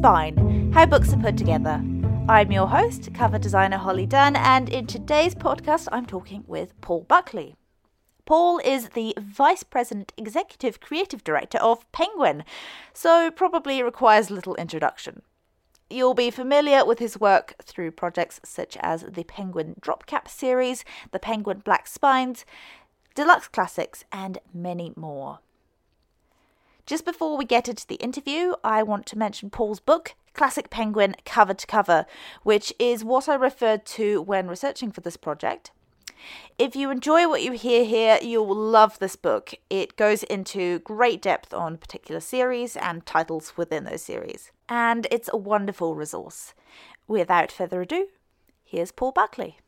Spine How Books Are Put Together. I'm your host, cover designer Holly Dunn, and in today's podcast, I'm talking with Paul Buckley. Paul is the Vice President Executive Creative Director of Penguin, so probably requires little introduction. You'll be familiar with his work through projects such as the Penguin Dropcap series, the Penguin Black Spines, Deluxe Classics, and many more. Just before we get into the interview, I want to mention Paul's book, Classic Penguin Cover to Cover, which is what I referred to when researching for this project. If you enjoy what you hear here, you'll love this book. It goes into great depth on particular series and titles within those series. And it's a wonderful resource. Without further ado, here's Paul Buckley.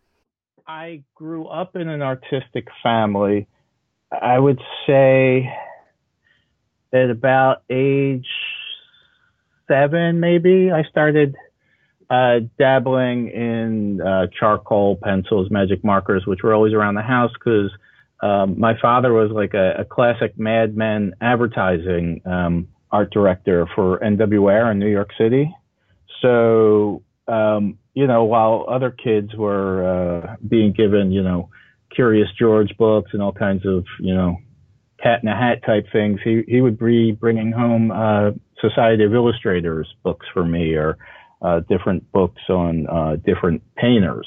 I grew up in an artistic family. I would say at about age seven, maybe, I started uh, dabbling in uh, charcoal pencils, magic markers, which were always around the house because um, my father was like a, a classic Mad Men advertising um, art director for N. W. Ayer in New York City. So, um, you know, while other kids were uh, being given, you know, Curious George books and all kinds of, you know, cat in a hat type things, he, he would be bringing home uh, Society of Illustrators books for me or uh, different books on uh, different painters.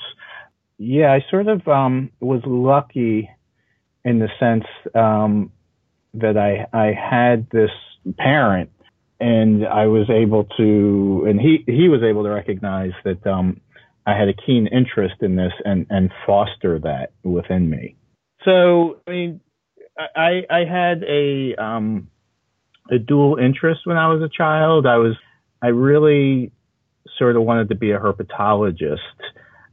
Yeah, I sort of um, was lucky in the sense um, that I I had this parent, and I was able to, and he he was able to recognize that um, I had a keen interest in this and and foster that within me. So I mean, I I had a um, a dual interest when I was a child. I was I really sort of wanted to be a herpetologist.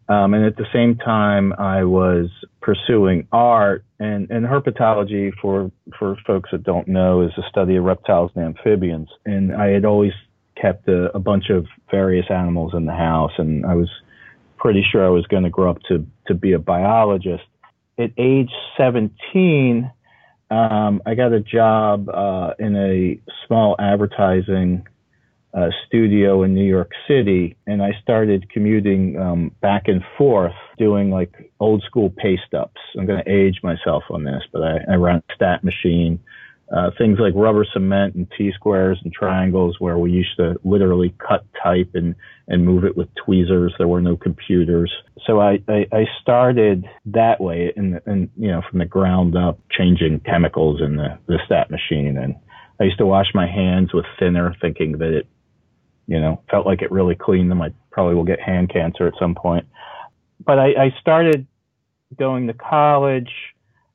Um, and at the same time, I was pursuing art and, and herpetology for, for folks that don't know is the study of reptiles and amphibians. And I had always kept a, a bunch of various animals in the house and I was pretty sure I was going to grow up to, to be a biologist. At age 17, um, I got a job uh, in a small advertising uh, studio in New York City, and I started commuting um, back and forth, doing like old school paste ups. I'm going to age myself on this, but I, I ran a stat machine, uh, things like rubber cement and T squares and triangles, where we used to literally cut type and and move it with tweezers. There were no computers, so I I, I started that way, and and you know from the ground up, changing chemicals in the the stat machine and. I used to wash my hands with thinner, thinking that it you know, felt like it really cleaned them. I probably will get hand cancer at some point. But I, I started going to college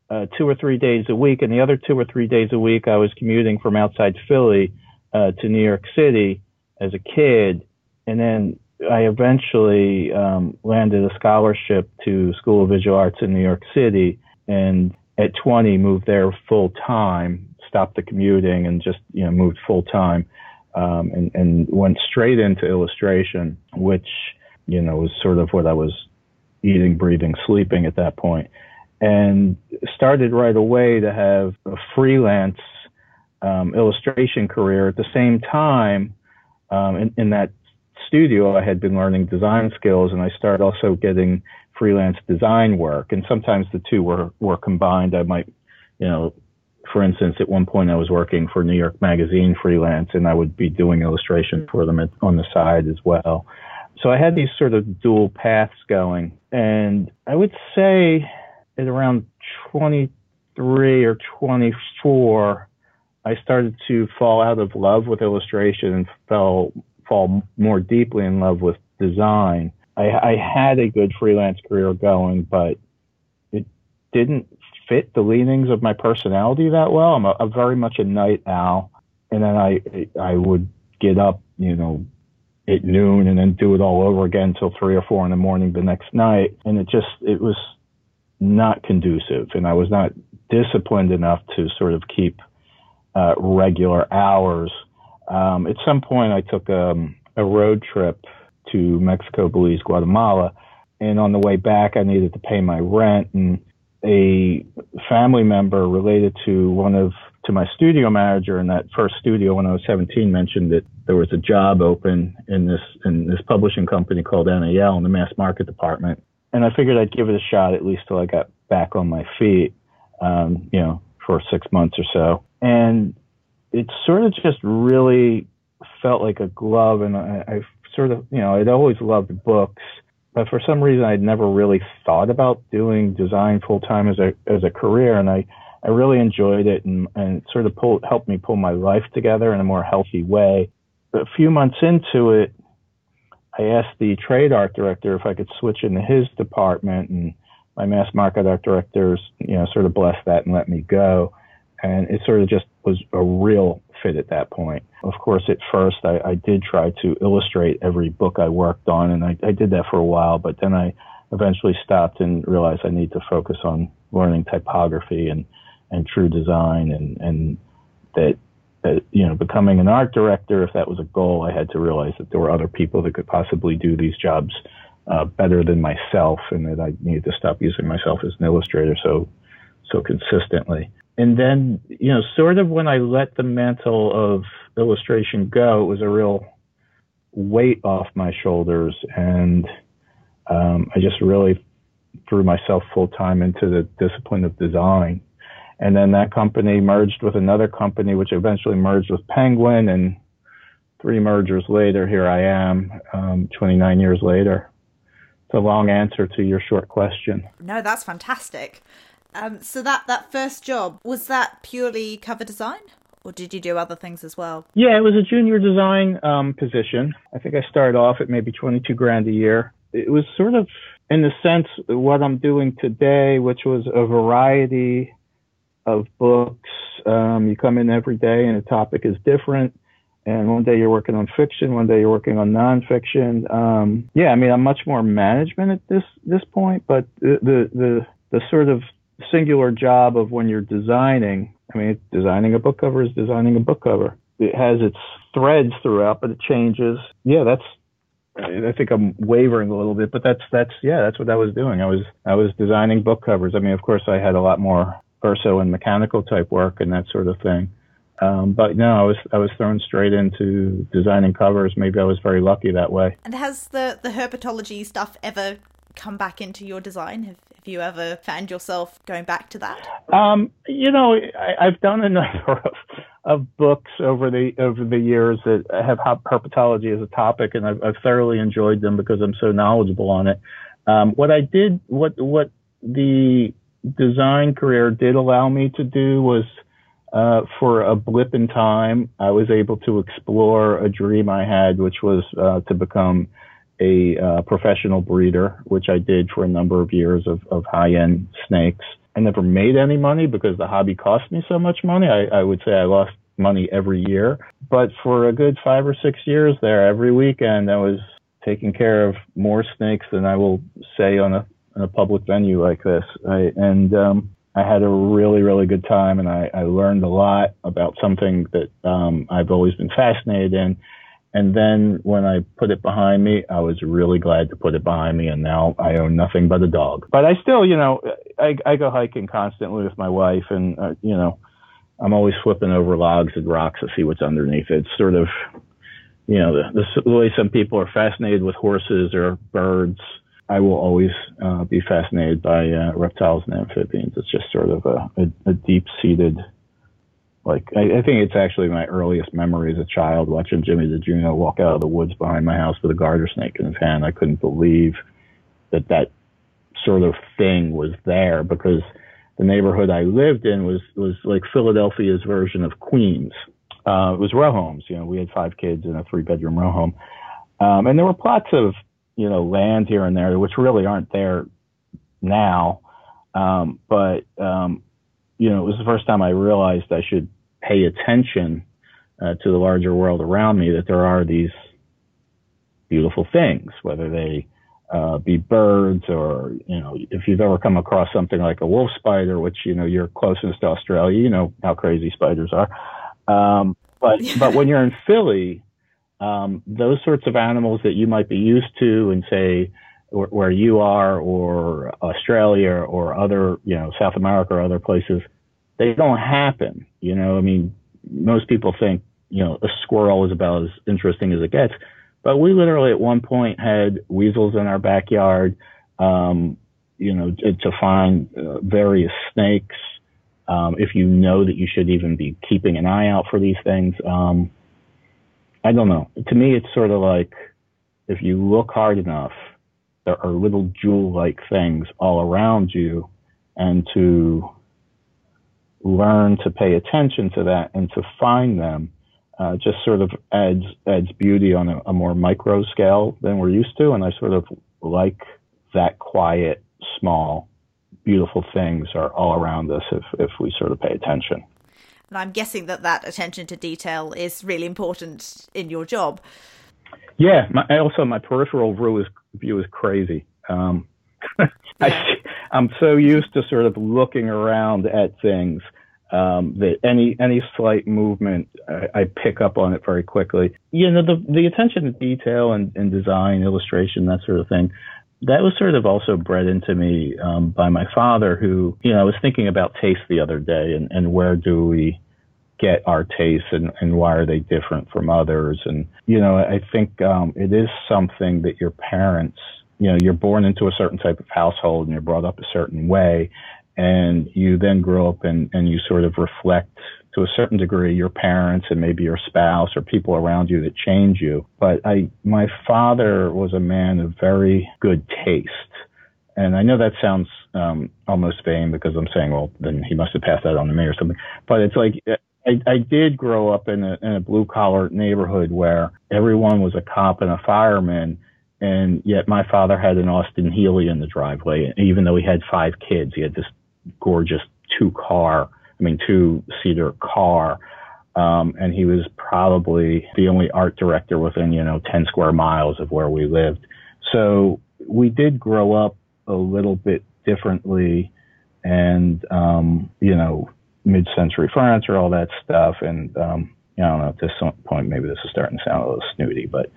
uh, two or three days a week, and the other two or three days a week, I was commuting from outside Philly uh, to New York City as a kid, and then I eventually um, landed a scholarship to School of Visual Arts in New York City, and at 20 moved there full time, stopped the commuting, and just you know moved full time um, and, and went straight into illustration, which, you know, was sort of what I was eating, breathing, sleeping at that point, and started right away to have a freelance um, illustration career. At the same time, um, in, in that studio, I had been learning design skills, and I started also getting freelance design work. And sometimes the two were were combined. I might, you know, for instance, at one point I was working for New York Magazine freelance and I would be doing illustration for them at, on the side as well. So I had these sort of dual paths going. And I would say at around 23 or 24, I started to fall out of love with illustration and fell, fall more deeply in love with design. I, I had a good freelance career going, but it didn't fit the leanings of my personality that well. I'm a, a very much a night owl, and then I I would get up, you know, at noon and then do it all over again until three or four in the morning the next night, and it just it was not conducive, and I was not disciplined enough to sort of keep uh, regular hours. Um, at some point, I took um, a road trip to Mexico, Belize, Guatemala, and on the way back, I needed to pay my rent and a family member related to one of to my studio manager in that first studio when I was 17 mentioned that there was a job open in this in this publishing company called NAL in the mass market department, and I figured I'd give it a shot at least till I got back on my feet, um, you know, for six months or so, and it sort of just really felt like a glove, and I, I sort of you know I'd always loved books. But for some reason, I'd never really thought about doing design full time as a as a career, and I I really enjoyed it and, and sort of pulled, helped me pull my life together in a more healthy way. But a few months into it, I asked the trade art director if I could switch into his department, and my mass market art directors, you know, sort of blessed that and let me go. And it sort of just was a real fit at that point. Of course, at first, I, I did try to illustrate every book I worked on, and I, I did that for a while, but then I eventually stopped and realized I need to focus on learning typography and and true design and and that that you know becoming an art director if that was a goal I had to realize that there were other people that could possibly do these jobs uh, better than myself and that I needed to stop using myself as an illustrator so so consistently. And then you know sort of when I let the mantle of illustration go it was a real weight off my shoulders and um, I just really threw myself full time into the discipline of design and then that company merged with another company, which eventually merged with Penguin. And three mergers later, here I am, um, 29 years later. It's a long answer to your short question. No, that's fantastic. Um, so that that first job was that purely cover design, or did you do other things as well? Yeah, it was a junior design um, position. I think I started off at maybe 22 grand a year. It was sort of, in the sense, what I'm doing today, which was a variety of books. Um, you come in every day and a topic is different. And one day you're working on fiction, one day you're working on nonfiction. Um, yeah, I mean, I'm much more management at this this point, but the, the the the sort of singular job of when you're designing. I mean, designing a book cover is designing a book cover. It has its threads throughout, but it changes. Yeah, that's I think I'm wavering a little bit, but that's that's yeah, that's what I was doing. I was I was designing book covers. I mean, of course, I had a lot more verso and mechanical type work and that sort of thing. Um, but no, I was I was thrown straight into designing covers. Maybe I was very lucky that way. And has the the herpetology stuff ever come back into your design? Have, have you ever found yourself going back to that? Um, you know, I, have done a number of, of books over the over the years that have herpetology as a topic, and I've, I've thoroughly enjoyed them because I'm so knowledgeable on it. Um, what I did, what what the design career did allow me to do was uh, for a blip in time, I was able to explore a dream I had, which was uh, to become a uh, professional breeder, which I did for a number of years of, of high-end snakes. I never made any money because the hobby cost me so much money. I, I would say I lost money every year, but for a good five or six years there, every weekend I was taking care of more snakes than I will say on a in a public venue like this. I, and um, I had a really, really good time, and I, I learned a lot about something that um, I've always been fascinated in. And then when I put it behind me, I was really glad to put it behind me. And now I own nothing but a dog. But I still, you know, I, I go hiking constantly with my wife, and uh, you know, I'm always flipping over logs and rocks to see what's underneath. It's sort of, you know, the, the way some people are fascinated with horses or birds I will always uh, be fascinated by uh, reptiles and amphibians. It's just sort of a, a, a deep seated, like, I, I, think it's actually my earliest memory as a child watching Jimmy the Juno walk out of the woods behind my house with a garter snake in his hand. I couldn't believe that that sort of thing was there because the neighborhood I lived in was, was like Philadelphia's version of Queens. Uh, it was row homes. You know, we had five kids in a three bedroom row home. Um, and there were plots of you know, land here and there, which really aren't there now. Um, but, um, you know, it was the first time I realized I should pay attention uh, to the larger world around me, that there are these beautiful things, whether they uh, be birds or, you know, if you've ever come across something like a wolf spider, which, you know, you're closest to Australia, you know how crazy spiders are. Um, but, but when you're in Philly, um, those sorts of animals that you might be used to and say where you are or Australia or other, you know, South America or other places, they don't happen. You know, I mean, most people think, you know, a squirrel is about as interesting as it gets. But we literally at one point had weasels in our backyard, um, you know, to, to find uh, various snakes. Um, if you know that you should even be keeping an eye out for these things, um, I don't know. To me, it's sort of like if you look hard enough, there are little jewel-like things all around you, and to learn to pay attention to that and to find them uh, just sort of adds adds beauty on a, a, more micro scale than we're used to, and I sort of like that quiet, small, beautiful things are all around us if if we sort of pay attention. And I'm guessing that that attention to detail is really important in your job. Yeah, my, also my peripheral view is view is crazy. Um. I, I'm so used to sort of looking around at things um, that any any slight movement, I, I, pick up on it very quickly. You know, the the attention to detail and, and design, illustration, that sort of thing. That was sort of also bred into me um, by my father, who you know I was thinking about taste the other day, and, and where do we get our tastes, and, and why are they different from others? And you know, I think um, it is something that your parents you know, you're born into a certain type of household and you're brought up a certain way and you then grow up and, and you sort of reflect to a certain degree your parents and maybe your spouse or people around you that change you. But I, my father was a man of very good taste. And I know that sounds um, almost vain because I'm saying, well, then he must have passed that on to me or something. But it's like I, I did grow up in a, in a blue collar neighborhood where everyone was a cop and a fireman, and yet my father had an Austin Healey in the driveway. Even though he had five kids, he had this gorgeous two car, I mean, two seater car. Um, and he was probably the only art director within, you know, 10 square miles of where we lived. So we did grow up a little bit differently and, um, you know, mid century furniture, all that stuff. And, um, I don't know, at this point, maybe this is starting to sound a little snooty, but,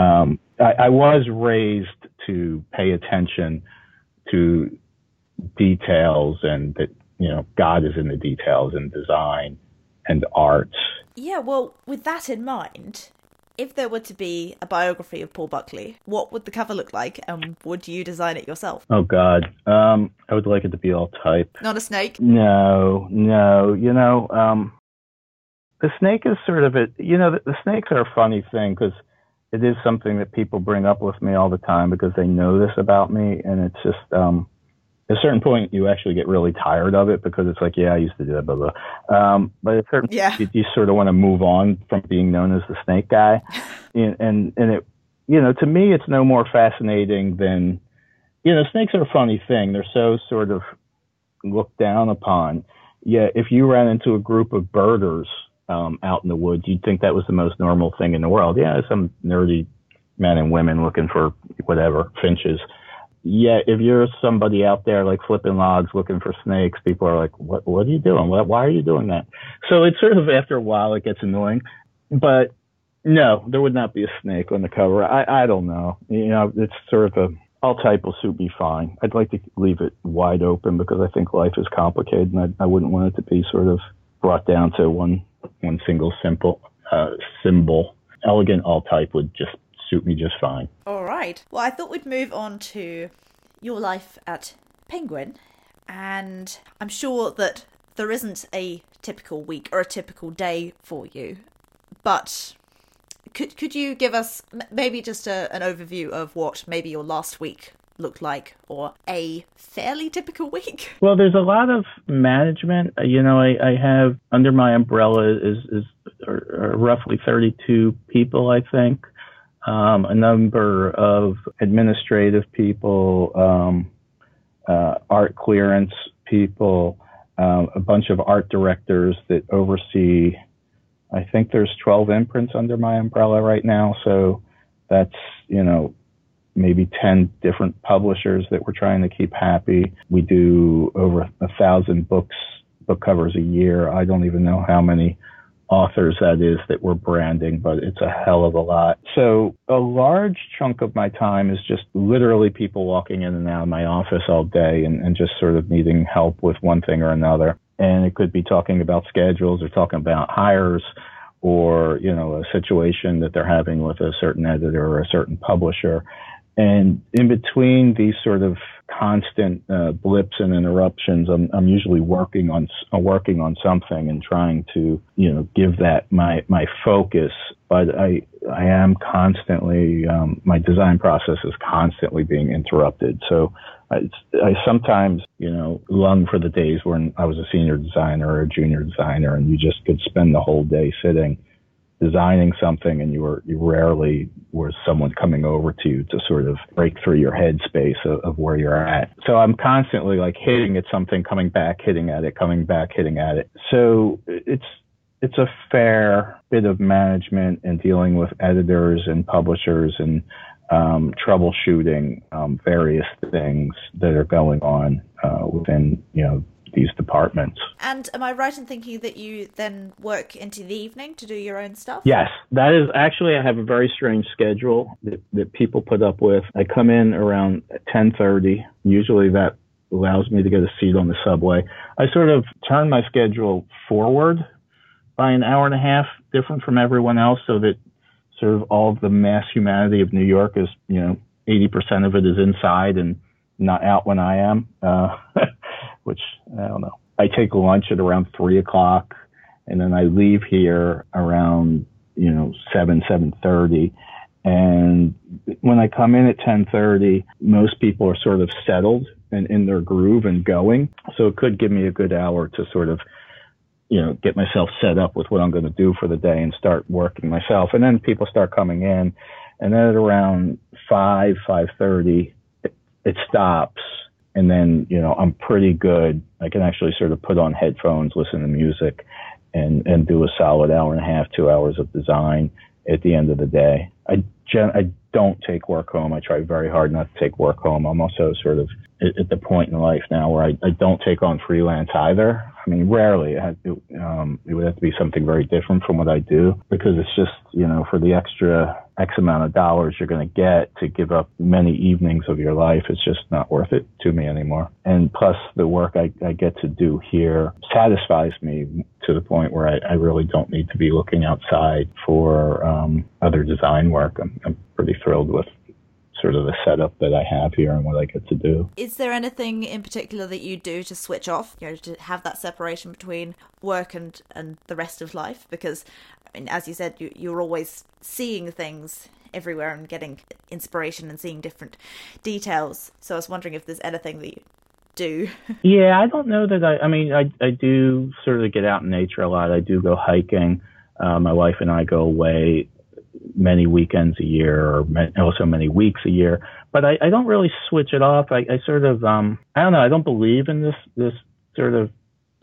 um, I, I was raised to pay attention to details and that you know God is in the details and design and art. Yeah, well, with that in mind, if there were to be a biography of Paul Buckley, what would the cover look like, and would you design it yourself? Oh God, um, I would like it to be all type. Not a snake. No, no. You know, um, the snake is sort of a. You know, the, the snakes are a funny thing because it is something that people bring up with me all the time because they know this about me, and it's just. Um, at a certain point, you actually get really tired of it because it's like, yeah, I used to do that, blah, blah. Um, but at a certain yeah. point, you, you, sort of want to move on from being known as the snake guy. and, and, and it, you know, to me, it's no more fascinating than, you know, snakes are a funny thing. They're so sort of looked down upon. Yeah, if you ran into a group of birders um, out in the woods, you'd think that was the most normal thing in the world. Yeah, some nerdy men and women looking for whatever finches yeah, if you're somebody out there like flipping logs looking for snakes, people are like, "What? What are you doing? What, why are you doing that?" So it's sort of after a while it gets annoying, but no, there would not be a snake on the cover. I I don't know. You know, it's sort of a all type will suit me fine. I'd like to leave it wide open because I think life is complicated, and I, I wouldn't want it to be sort of brought down to one one single simple uh, symbol. Elegant all type would just suit me just fine. All right. Well, I thought we'd move on to your life at Penguin, and I'm sure that there isn't a typical week or a typical day for you, but could could you give us maybe just a, an overview of what maybe your last week looked like or a fairly typical week? Well, there's a lot of management. Uh, you know, I, I have under my umbrella is is roughly 32 people, I think um, a number of administrative people, um, uh, art clearance people, um, a bunch of art directors that oversee. I think there's 12 imprints under my umbrella right now, so that's you know maybe 10 different publishers that we're trying to keep happy. We do over a thousand books, book covers a year. I don't even know how many authors that is that we're branding, but it's a hell of a lot. So a large chunk of my time is just literally people walking in and out of my office all day and, and just sort of needing help with one thing or another. and it could be talking about schedules or talking about hires or you know a situation that they're having with a certain editor or a certain publisher and in between these sort of constant uh, blips and interruptions, I'm, I'm usually working on uh, working on something and trying to you know give that my my focus. But I I am constantly um, my design process is constantly being interrupted. So I, I sometimes you know long for the days when I was a senior designer or a junior designer, and you just could spend the whole day sitting designing something and you were you rarely was someone coming over to you to sort of break through your headspace of, of where you're at. So I'm constantly like hitting at something, coming back, hitting at it, coming back, hitting at it. So it's it's a fair bit of management and dealing with editors and publishers and um, troubleshooting um, various things that are going on uh, within you know these departments. And am I right in thinking that you then work into the evening to do your own stuff? Yes, that is actually I have a very strange schedule that, that people put up with. I come in around 10:30. Usually that allows me to get a seat on the subway. I sort of turn my schedule forward by an hour and a half, different from everyone else, so that sort of all of the mass humanity of New York is, you know, 80% of it is inside and not out when I am. Uh, which I don't know. I take lunch at around three o'clock, and then I leave here around you know seven seven thirty. And when I come in at ten thirty, most people are sort of settled and in their groove and going. So it could give me a good hour to sort of you know, get myself set up with what I'm going to do for the day and start working myself. And then people start coming in, and then at around five, five thirty, it, it stops, and then you know I'm pretty good. I can actually sort of put on headphones, listen to music, and and do a solid hour and a half, two hours of design at the end of the day. I gen- I don't take work home. I try very hard not to take work home. I'm also sort of at, at the point in life now where I, I don't take on freelance either. I mean, rarely. It, it, um, it would have to be something very different from what I do because it's just, you know, for the extra X amount of dollars you're going to get to give up many evenings of your life. It's just not worth it to me anymore. And plus, the work I, I get to do here satisfies me to the point where I, I really don't need to be looking outside for um, other design work. I'm, I'm pretty thrilled with sort of the setup that I have here and what I get to do. Is there anything in particular that you do to switch off, you know, to have that separation between work and, and the rest of life? Because, I mean, as you said, you, you're always seeing things everywhere and getting inspiration and seeing different details. So I was wondering if there's anything that you do. yeah, I don't know that I, I mean, I, I do sort of get out in nature a lot. I do go hiking. Uh, my wife and I go away many weekends a year or also many weeks a year. But I, I don't really switch it off. I, I sort of, um, I don't know. I don't believe in this, this sort of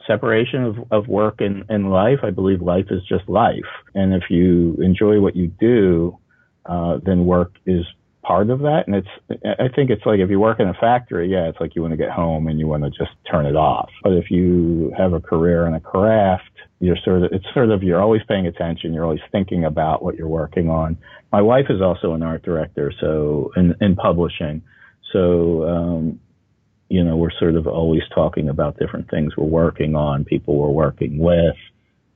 separation of, of work and, and life. I believe life is just life. And if you enjoy what you do, uh, then work is part of that. And it's, I think it's like if you work in a factory, yeah, it's like you want to get home and you want to just turn it off. But if you have a career in a craft, you're sort of, it's sort of, you're always paying attention. You're always thinking about what you're working on. My wife is also an art director, so in, in publishing. So, um, you know, we're sort of always talking about different things we're working on, people we're working with,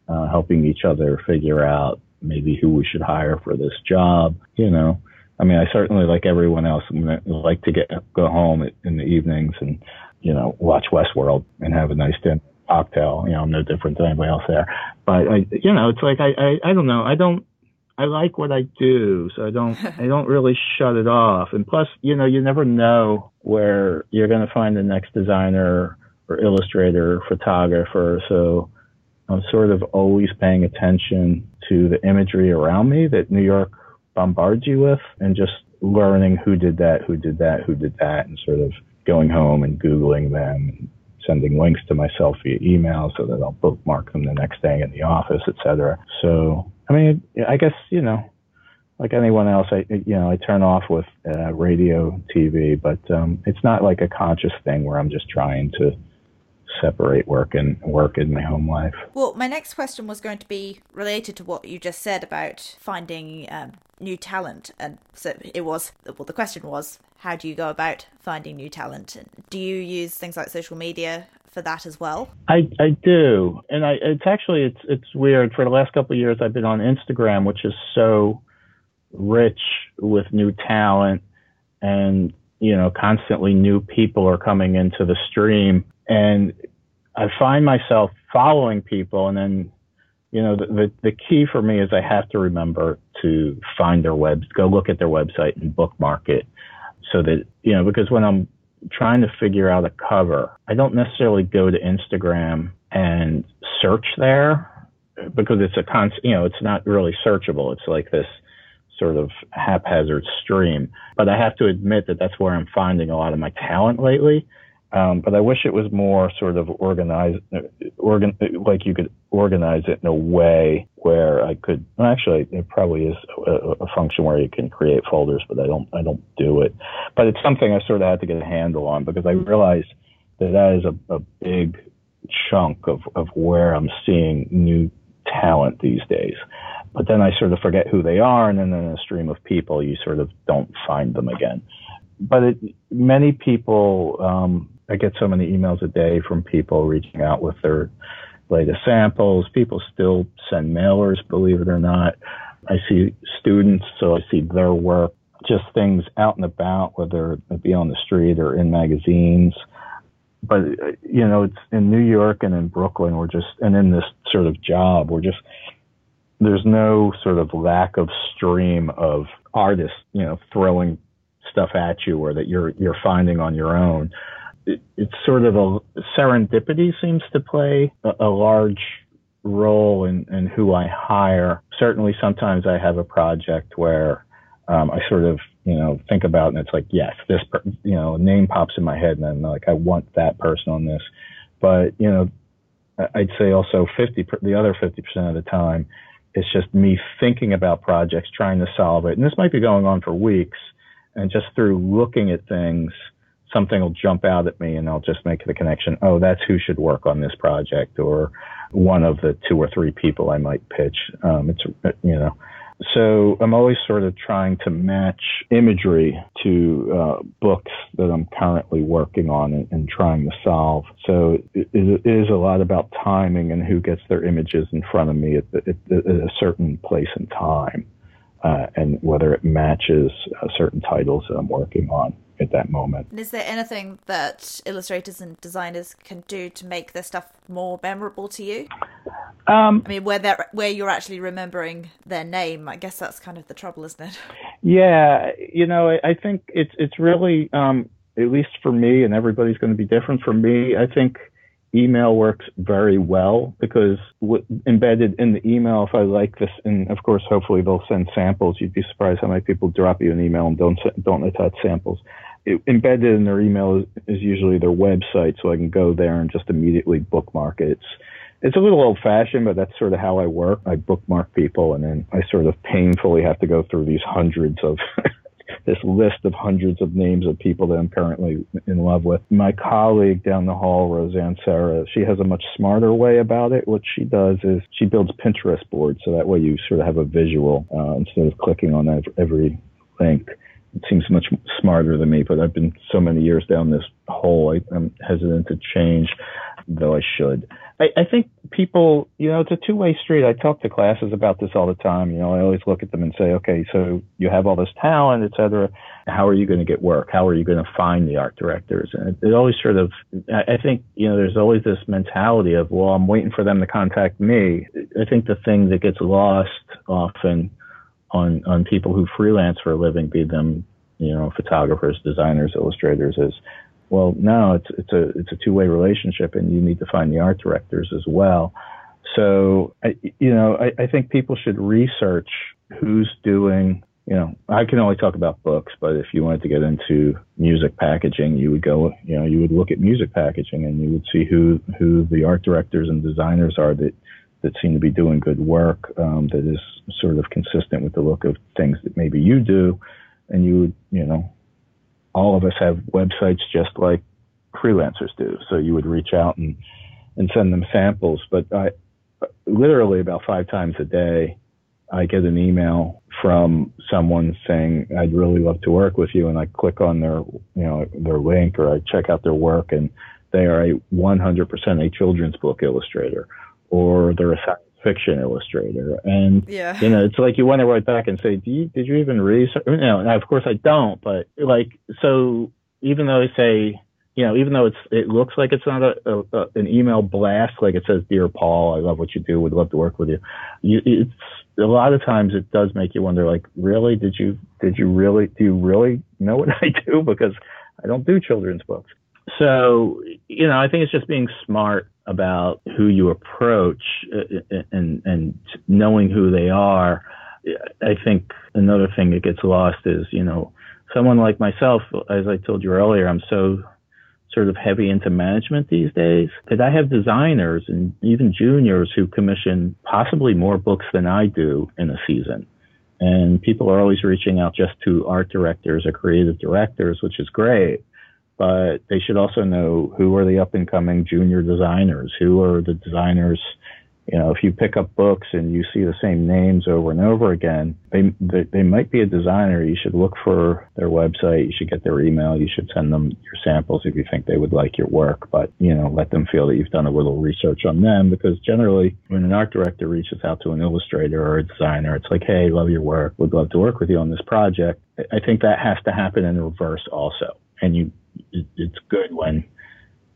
uh, helping each other figure out maybe who we should hire for this job, you know. I mean, I certainly, like everyone else, like to get go home in the evenings and you know watch Westworld and have a nice dinner cocktail. You know, I'm no different than anybody else there. But I, you know, it's like I, I, I don't know. I don't. I like what I do, so I don't. I don't really shut it off. And plus, you know, you never know where you're going to find the next designer or illustrator or photographer. So I'm sort of always paying attention to the imagery around me that New York bombards you with and just learning who did that, who did that, who did that, and sort of going home and Googling them, sending links to myself via email so that I'll bookmark them the next day in the office, etc. So, I mean, I guess, you know, like anyone else, I, you know, I turn off with uh, radio, TV, but um, it's not like a conscious thing where I'm just trying to separate work and work in my home life. Well, my next question was going to be related to what you just said about finding um, new talent, and so it was. Well, the question was, how do you go about finding new talent? Do you use things like social media for that as well? I, I do, and I it's actually it's it's weird. For the last couple of years, I've been on Instagram, which is so rich with new talent and you know, constantly new people are coming into the stream. And I find myself following people and then, you know, the, the, the key for me is I have to remember to find their webs, go look at their website and bookmark it so that, you know, because when I'm trying to figure out a cover, I don't necessarily go to Instagram and search there because it's a constant, you know, it's not really searchable. It's like this, sort of haphazard stream. But I have to admit that that's where I'm finding a lot of my talent lately. Um, but I wish it was more sort of organized, organ, like you could organize it in a way where I could. Well, actually, it probably is a, a, function where you can create folders, but I don't. I don't do it. But it's something I sort of had to get a handle on because I realized that that is a, a big chunk of of where I'm seeing new talent these days but then I sort of forget who they are, and then in a stream of people, you sort of don't find them again. But it, many people, um, I get so many emails a day from people reaching out with their latest samples. People still send mailers, believe it or not. I see students, so I see their work, just things out and about, whether it be on the street or in magazines. But, you know, it's in New York and in Brooklyn, we're just, and in this sort of job, we're just there's no sort of lack of stream of artists, you know, throwing stuff at you or that you're you're finding on your own. It, it's sort of a serendipity seems to play a, a large role in, in who I hire. Certainly, sometimes I have a project where um, I sort of you know think about and it's like yes, this per, you know name pops in my head and I'm like I want that person on this. But you know, I'd say also 50 the other 50 percent of the time it's just me thinking about projects, trying to solve it. And this might be going on for weeks. And just through looking at things, something will jump out at me and I'll just make the connection. Oh, that's who should work on this project or one of the two or three people I might pitch. Um, it's, you know, so I'm always sort of trying to match imagery to uh, books that I'm currently working on and, and trying to solve. So it, it is a lot about timing and who gets their images in front of me at, at, at a certain place and time, uh, and whether it matches uh, certain titles that I'm working on at that moment. And is there anything that illustrators and designers can do to make their stuff more memorable to you? Um, I mean, where they where you're actually remembering their name, I guess that's kind of the trouble, isn't it? Yeah, you know, I, I think it's it's really, um, at least for me, and everybody's going to be different. For me, I think email works very well because w- embedded in the email, if I like this, and of course, hopefully they'll send samples. You'd be surprised how many people drop you an email and don't don't attach samples. It, embedded in their email is, is usually their website, so I can go there and just immediately bookmark it. It's it's a little old fashioned, but that's sort of how I work. I bookmark people and then I sort of painfully have to go through these hundreds of this list of hundreds of names of people that I'm currently in love with. My colleague down the hall, Roseanne Serra, she has a much smarter way about it. What she does is she builds Pinterest boards so that way you sort of have a visual uh, instead of clicking on every link. It seems much smarter than me, but I've been so many years down this hole, I, I'm hesitant to change, though I should. I, I think people, you know, it's a two way street. I talk to classes about this all the time. You know, I always look at them and say, okay, so you have all this talent, et cetera. How are you going to get work? How are you going to find the art directors? And it, it always sort of, I think, you know, there's always this mentality of, well, I'm waiting for them to contact me. I think the thing that gets lost often on, on people who freelance for a living, be them, you know, photographers, designers, illustrators, is well, no, it's it's a it's a two way relationship, and you need to find the art directors as well. So, I, you know, I, I think people should research who's doing. You know, I can only talk about books, but if you wanted to get into music packaging, you would go. You know, you would look at music packaging, and you would see who who the art directors and designers are that that seem to be doing good work um, that is sort of consistent with the look of things that maybe you do, and you would, you know, all of us have websites just like freelancers do. So you would reach out and, and send them samples. But I, literally about five times a day, I get an email from someone saying, I'd really love to work with you. And I click on their, you know, their link or I check out their work and they are a 100% a children's book illustrator or they're a science fiction illustrator. And, yeah. you know, it's like you want to write back and say, Do you, did you even read? You know, and of course I don't, but like, so even though they say, you know, even though it's it looks like it's not a, a, a, an email blast, like it says, "Dear Paul, I love what you do. Would love to work with you." you. It's a lot of times it does make you wonder, like, really, did you did you really do you really know what I do? Because I don't do children's books. So, you know, I think it's just being smart about who you approach uh, and and knowing who they are. I think another thing that gets lost is, you know, someone like myself, as I told you earlier, I'm so sort of heavy into management these days that I have designers and even juniors who commission possibly more books than I do in a season. And people are always reaching out just to art directors or creative directors, which is great. But they should also know who are the up and coming junior designers, who are the designers you know, if you pick up books and you see the same names over and over again, they, they, they might be a designer. You should look for their website. You should get their email. You should send them your samples if you think they would like your work. But you know, let them feel that you've done a little research on them because generally, when an art director reaches out to an illustrator or a designer, it's like, hey, love your work. Would love to work with you on this project. I think that has to happen in reverse also. And you, it's good when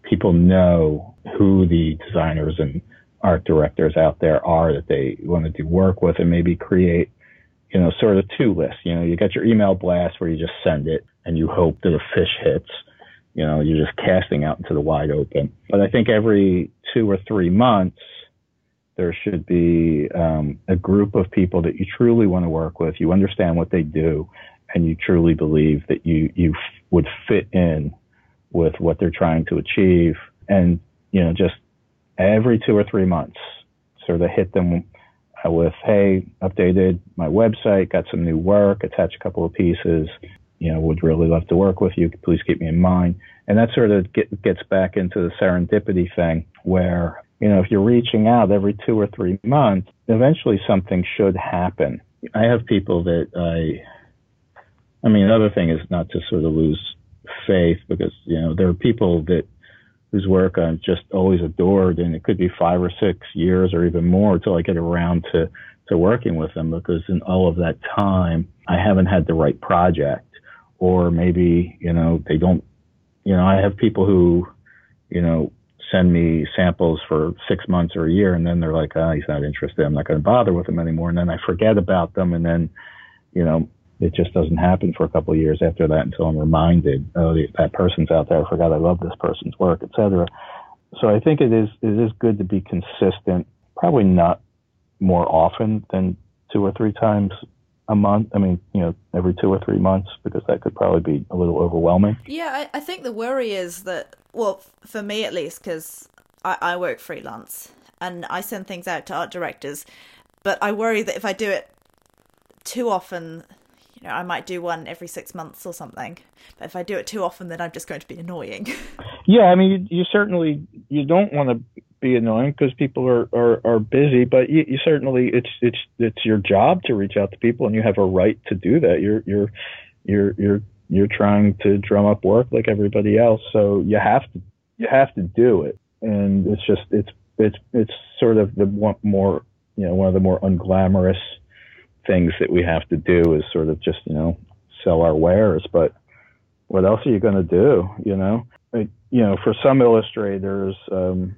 people know who the designers and art directors out there are that they want to do work with and maybe create, you know, sort of two lists. You know, you got your email blast where you just send it and you hope that a fish hits. You know, you're just casting out into the wide open. But I think every two or three months, there should be um, a group of people that you truly want to work with. You understand what they do, and you truly believe that you you would fit in with what they're trying to achieve. And you know, just every two or three months, sort of hit them with, hey, updated my website, got some new work, attach a couple of pieces, you know, would really love to work with you. Please keep me in mind. And that sort of get, gets back into the serendipity thing where, you know, if you're reaching out every two or three months, eventually something should happen. I have people that I, I mean, another thing is not to sort of lose faith because, you know, there are people that whose work I've just always adored, and it could be five or six years or even more until I get around to to working with them because in all of that time I haven't had the right project, or maybe you know they don't. You know, I have people who, you know, send me samples for six months or a year, and then they're like, "Oh, he's not interested. I'm not going to bother with him anymore." And then I forget about them, and then, you know, it just doesn't happen for a couple of years after that until I'm reminded, oh, that person's out there. I forgot I love this person's work, etc. So I think it is it is good to be consistent. Probably not more often than two or three times a month. I mean, you know, every two or three months because that could probably be a little overwhelming. Yeah, I, I think the worry is that, well, for me at least, because I, I work freelance and I send things out to art directors, but I worry that if I do it too often, you know, I might do one every six months or something. But if I do it too often, then I'm just going to be annoying. yeah, I mean, you, you certainly you don't want to be annoying because people are, are, are busy, but you, you certainly it's it's it's your job to reach out to people, and you have a right to do that. You're you're you're you're you're trying to drum up work like everybody else, so you have to you have to do it, and it's just it's it's it's sort of the one more you know one of the more unglamorous things that we have to do is sort of just, you know, sell our wares. But what else are you going to do? You know, you know, for some illustrators um,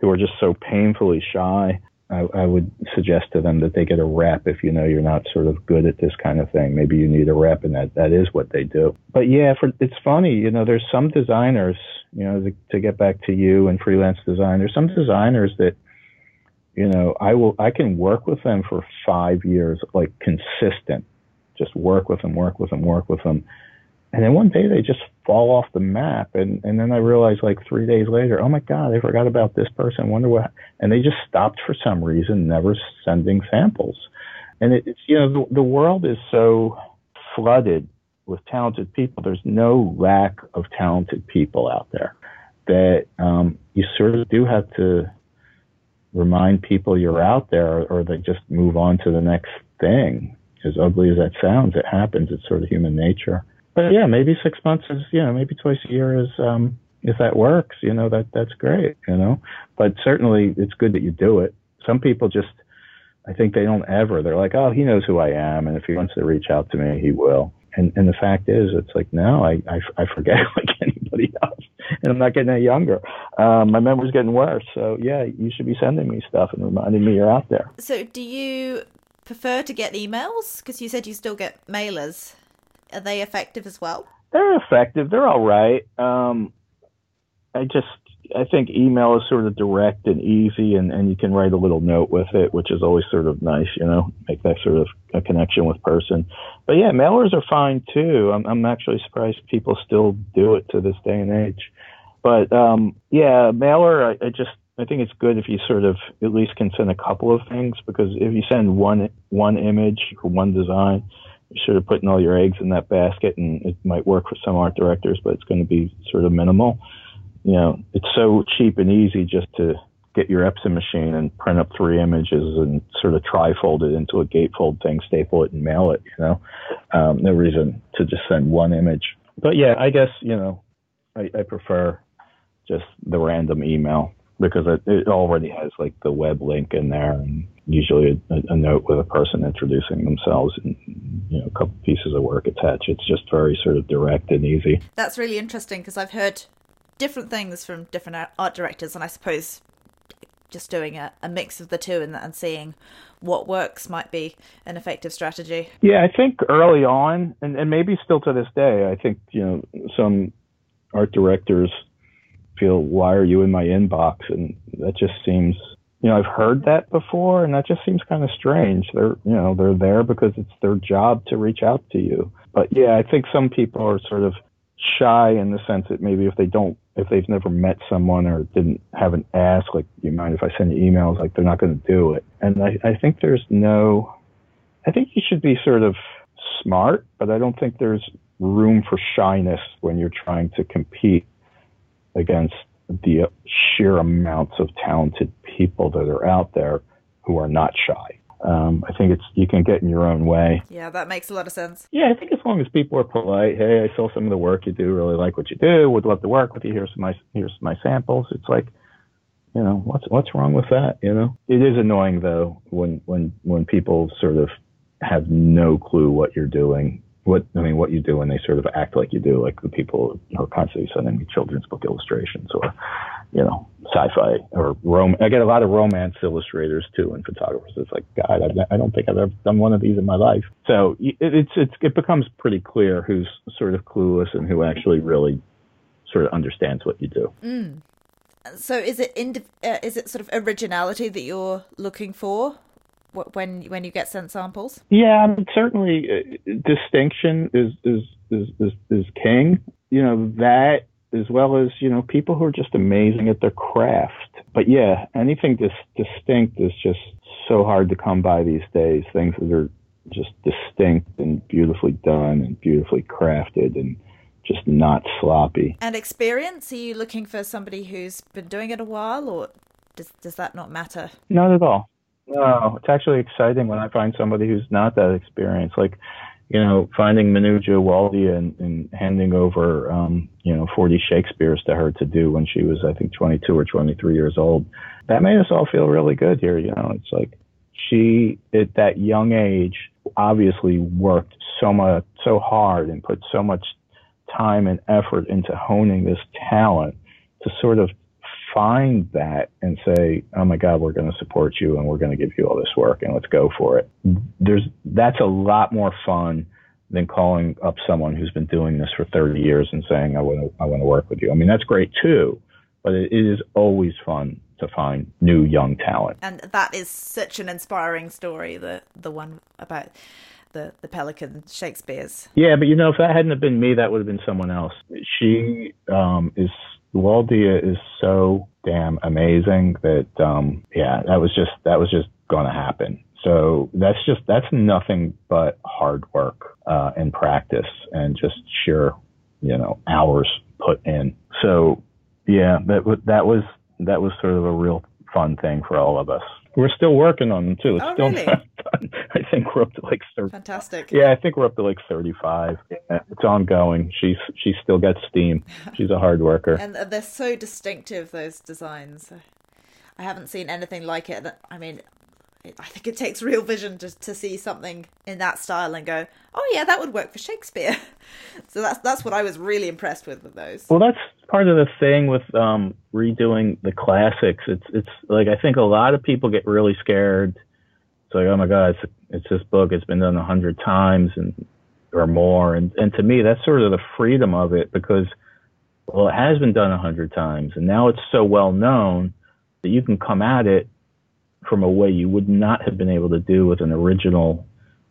who are just so painfully shy, I, I, would suggest to them that they get a rep if you know you're not sort of good at this kind of thing. Maybe you need a rep, and that that is what they do. But yeah, for it's funny, you know, there's some designers, you know, to, to get back to you and freelance design. There's some designers that you know, I will, I can work with them for five years, like consistent, just work with them, work with them, work with them. And then one day they just fall off the map. And, and then I realize like three days later, oh my God, I forgot about this person. Wonder what, and they just stopped for some reason, never sending samples. And it, it's, you know, the, the world is so flooded with talented people. There's no lack of talented people out there. that um, you sort of do have to remind people you're out there, or they just move on to the next thing. As ugly as that sounds, it happens. It's sort of human nature. But yeah, maybe six months is, you know, maybe twice a year is, um, if that works, you know, that that's great, you know. But certainly, it's good that you do it. Some people just, I think they don't ever. They're like, oh, he knows who I am, and if he wants to reach out to me, he will. And and the fact is, it's like no, I I, I forget like anybody else, and I'm not getting any younger. Um, my memory's getting worse. So yeah, you should be sending me stuff and reminding me you're out there. So do you prefer to get emails? Because you said you still get mailers. Are they effective as well? They're effective. They're all right. Um, I just I think email is sort of direct and easy, and, and you can write a little note with it, which is always sort of nice, you know, make that sort of a connection with person. But yeah, mailers are fine too. I'm, I'm actually surprised people still do it to this day and age. But um, yeah, mailer, I, I just I think it's good if you sort of at least can send a couple of things because if you send one one image or one design, you're sort of putting all your eggs in that basket, and it might work for some art directors, but it's going to be sort of minimal you know, it's so cheap and easy just to get your Epson machine and print up three images and sort of trifold it into a gatefold thing, staple it and mail it, you know. Um, no reason to just send one image. But yeah, I guess, you know, I, I prefer just the random email because it, it, already has like the web link in there and usually a, a, note with a person introducing themselves and you know a couple pieces of work attached. It's just very sort of direct and easy. That's really interesting because I've heard different things from different art directors, and I suppose just doing a, a mix of the two and, and seeing what works might be an effective strategy. Yeah, I think early on, and, and maybe still to this day, I think you know some art directors feel, "Why are you in my inbox?" And that just seems, you know, I've heard that before, and that just seems kind of strange. They're, you know, they're there because it's their job to reach out to you. But yeah, I think some people are sort of shy in the sense that maybe if they don't if they've never met someone or didn't have an ask like you mind if i send you emails like they're not going to do it and I, I think there's no i think you should be sort of smart but i don't think there's room for shyness when you're trying to compete against the sheer amounts of talented people that are out there who are not shy um, I think it's you can get in your own way. Yeah, that makes a lot of sense. Yeah, I think as long as people are polite, hey, I saw some of the work you do, really like what you do, would love to work with you. Here's my here's my samples. It's like, you know, what's what's wrong with that? You know, it is annoying though when when when people sort of have no clue what you're doing what I mean, what you do when they sort of act like you do, like the people who are constantly sending me children's book illustrations or, you know, sci-fi or rom. I get a lot of romance illustrators too and photographers. It's like, God, I, I don't think I've ever done one of these in my life. So it, it's it's it becomes pretty clear who's sort of clueless and who actually really sort of understands what you do. Mm. So is it ind- uh, is it sort of originality that you're looking for? When when you get sent samples? Yeah, I mean, certainly uh, distinction is, is is is is king. You know that as well as you know people who are just amazing at their craft. But yeah, anything dis- distinct is just so hard to come by these days. Things that are just distinct and beautifully done and beautifully crafted and just not sloppy. And experience? Are you looking for somebody who's been doing it a while, or does does that not matter? Not at all. No, it's actually exciting when I find somebody who's not that experienced. Like, you know, finding Manuja Waldia and, and handing over, um, you know, 40 Shakespeare's to her to do when she was, I think, 22 or 23 years old. That made us all feel really good here. You know, it's like she, at that young age, obviously worked so much, so hard and put so much time and effort into honing this talent to sort of find that and say, "Oh my God, we're going to support you and we're going to give you all this work and let's go for it." There's that's a lot more fun than calling up someone who's been doing this for 30 years and saying, "I want to I want to work with you." I mean, that's great too, but it is always fun to find new young talent. And that is such an inspiring story. The the one about the the Pelican Shakespeare's. Yeah, but you know, if that hadn't have been me, that would have been someone else. She um, is Waldia is so damn amazing that um yeah, that was just that was just gonna happen. So that's just that's nothing but hard work uh, and practice and just sheer you know hours put in. So yeah, that that was that was sort of a real fun thing for all of us. We're still working on them too. It's Oh, still really? not done. I think we're up to like 30. Fantastic. Yeah, I think we're up to like 35. Yeah, It's ongoing. She's she still gets steam. She's a hard worker. And uh, they're so distinctive, those designs. I haven't seen anything like it. I mean, I think it takes real vision to to see something in that style and go, "Oh yeah, that would work for Shakespeare." so that's that's what I was really impressed with with those. Well, that's part of the thing with um, redoing the classics. It's it's like I think a lot of people get really scared. It's like, oh my god, it's it's this book. It's been done a hundred times and or more. And and to me, that's sort of the freedom of it because well, it has been done a hundred times, and now it's so well known that you can come at it from a way you would not have been able to do with an original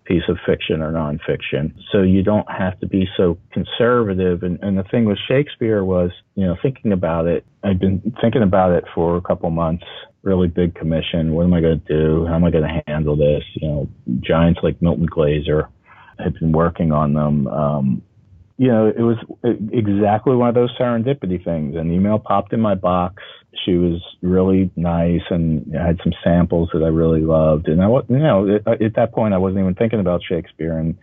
piece of fiction or nonfiction. So you don't have to be so conservative. And, and the thing with Shakespeare was, you know, thinking about it, I've been thinking about it for a couple months, really big commission. What am I going to do? How am I going to handle this? You know, giants like Milton Glaser had been working on them. Um, you know, it was exactly one of those serendipity things. An email popped in my box. She was really nice and I had some samples that I really loved. And I, you know, at that point, I wasn't even thinking about Shakespeare. And,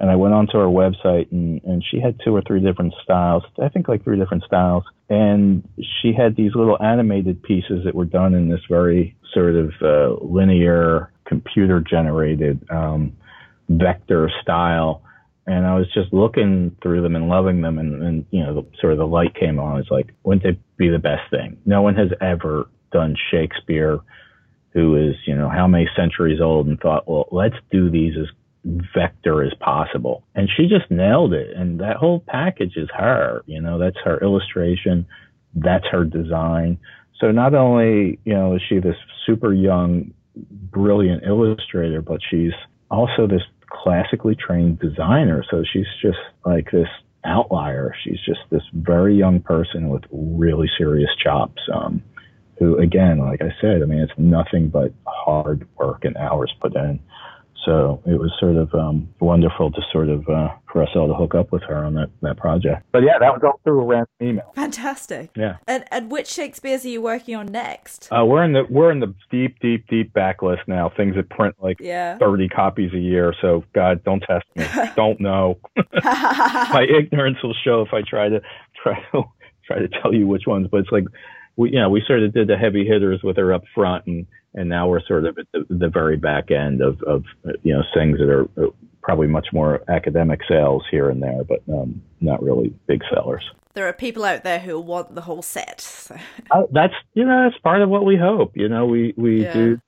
and I went onto her website and, and she had two or three different styles. I think like three different styles. And she had these little animated pieces that were done in this very sort of uh, linear, computer generated um, vector style and I was just looking through them and loving them, and, and you know, the, sort of the light came on. It's like, wouldn't it be the best thing? No one has ever done Shakespeare, who is you know how many centuries old, and thought, well, let's do these as vector as possible. And she just nailed it. And that whole package is her. You know, that's her illustration, that's her design. So not only you know is she this super young, brilliant illustrator, but she's also this classically trained designer. So she's just like this outlier. She's just this very young person with really serious chops. Um, who, again, like I said, I mean, it's nothing but hard work and hours put in. So it was sort of um, wonderful to sort of uh, for us all to hook up with her on that, that project. But yeah, that was all through a random email. Fantastic. Yeah. And and which Shakespeare's are you working on next? Uh, we're in the we're in the deep, deep, deep backlist now. Things that print like Yeah. thirty copies a year. So God, don't test me. don't know. My ignorance will show if I try to try to try to tell you which ones. But it's like we you know we sort of did the heavy hitters with her up front, and and now we're sort of at the, the very back end of of you know things that are uh, probably much more academic sales here and there, but um, not really big sellers. there are people out there who want the whole set. So. Uh, that's you know that's part of what we hope. You know we we Yeah. do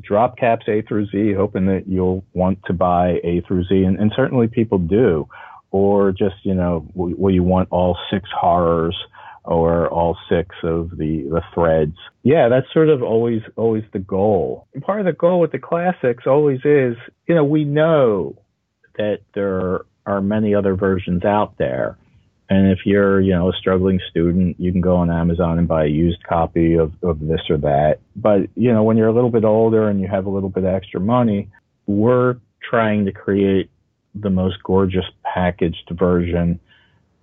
drop caps A through Z, hoping that you'll want to buy A through Z, and, and certainly people do. Or just you know, will, will you want all six horrors or all six of the the threads? Yeah, that's sort of always always the goal. And part of the goal with the classics always is, you know, we know that there are many other versions out there. And if you're, you know, a struggling student, you can go on Amazon and buy a used copy of, of this or that. But, you know, when you're a little bit older and you have a little bit extra money, we're trying to create the most gorgeous packaged version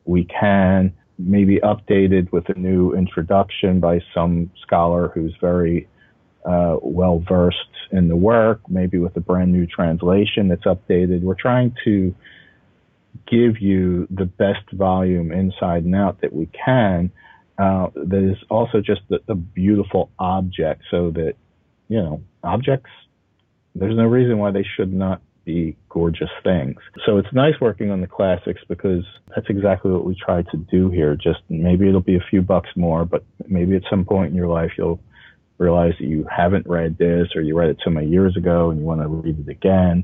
we can, maybe updated with a new introduction by some scholar who's very uh, well versed in the work, maybe with a brand new translation that's updated. We're trying to give you the best volume inside and out that we can. Uh, that is also just a, a beautiful object, so that you know objects. There's no reason why they should not be gorgeous things. So it's nice working on the classics because that's exactly what we try to do here. Just maybe it'll be a few bucks more, but maybe at some point in your life you'll realize that you haven't read this or you read it so many years ago and you want to read it again.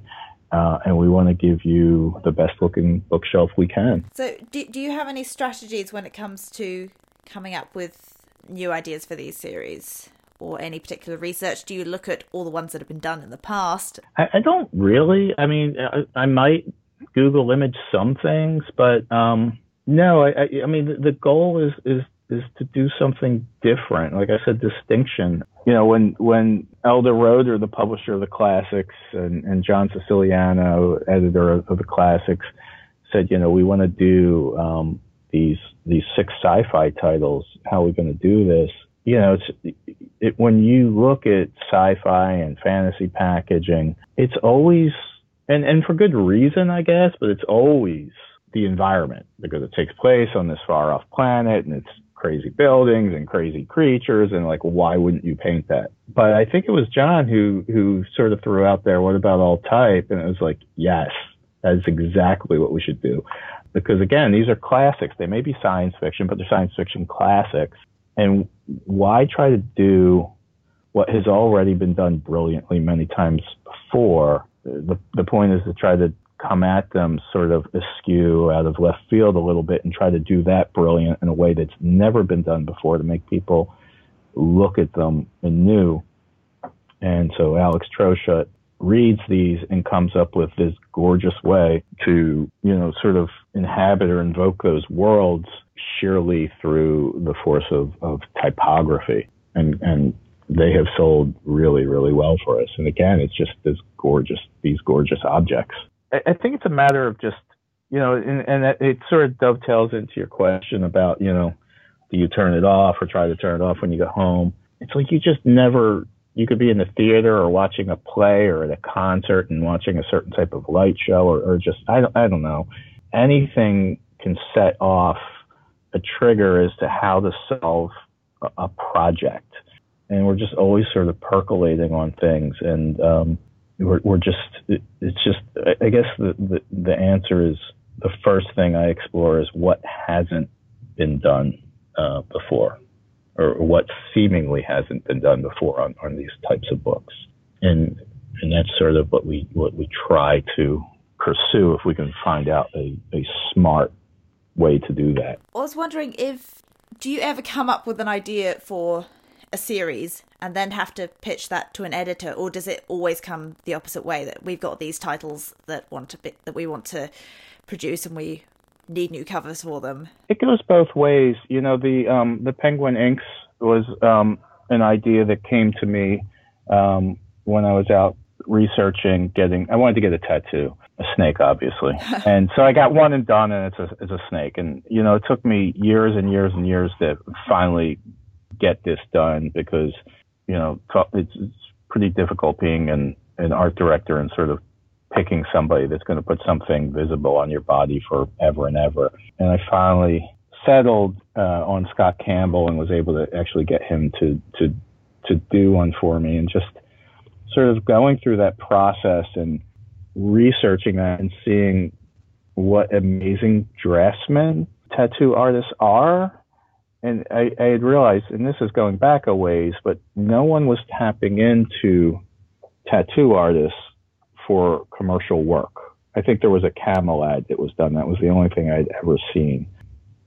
Uh, and we want to give you the best looking bookshelf we can. So, do, do you have any strategies when it comes to coming up with new ideas for these series? Or any particular research? Do you look at all the ones that have been done in the past? I, I don't really. I mean, I, I might Google image some things, but um, no. I, I, mean, the, the goal is is is to do something different. Like I said, distinction. You know, when when Elda Rotor, the publisher of the classics, and, and John Siciliano, editor of, of the classics, said, you know, we want to do um, these these six sci-fi titles. How are we going to do this? You know, it's it, when you look at sci-fi and fantasy packaging, it's always and and for good reason, I guess, but it's always the environment because it takes place on this far off planet and it's crazy buildings and crazy creatures and like why wouldn't you paint that? But i think it was john who who sort of threw out there what about all type and it was like yes that's exactly what we should do. Because again these are classics. They may be science fiction but they're science fiction classics and why try to do what has already been done brilliantly many times before the the point is to try to come at them sort of askew out of left field a little bit and try to do that brilliant in a way that's never been done before to make people look at them anew. And so Alex Trochut reads these and comes up with this gorgeous way to, you know, sort of inhabit or invoke those worlds sheerly through the force of, of typography. And, and they have sold really, really well for us. And again, it's just this gorgeous, these gorgeous objects. I think it's a matter of just, you know, and, and it sort of dovetails into your question about, you know, do you turn it off or try to turn it off when you get home? It's like you just never, you could be in the theater or watching a play or at a concert and watching a certain type of light show or, or just, I don't, I don't know. Anything can set off a trigger as to how to solve a, a project. And we're just always sort of percolating on things. And, um, we're, we're just it, it's just I guess the, the the answer is the first thing I explore is what hasn't been done uh, before, or what seemingly hasn't been done before on, on these types of books, and and that's sort of what we what we try to pursue if we can find out a, a smart way to do that. I was wondering if do you ever come up with an idea for a series and then have to pitch that to an editor or does it always come the opposite way that we've got these titles that want to be, that we want to produce and we need new covers for them. It goes both ways. You know the um the penguin inks was um an idea that came to me um when i was out researching getting i wanted to get a tattoo a snake obviously. And so i got one and done and it's a it's a snake. And you know it took me years and years and years to finally get this done because you know it's, it's pretty difficult being an an art director and sort of picking somebody that's going to put something visible on your body forever and ever. And I finally settled uh, on Scott Campbell and was able to actually get him to to to do one for me and just sort of going through that process and researching that and seeing what amazing draftsmen tattoo artists are and I, I had realized, and this is going back a ways, but no one was tapping into tattoo artists for commercial work. I think there was a camel ad that was done. That was the only thing I'd ever seen.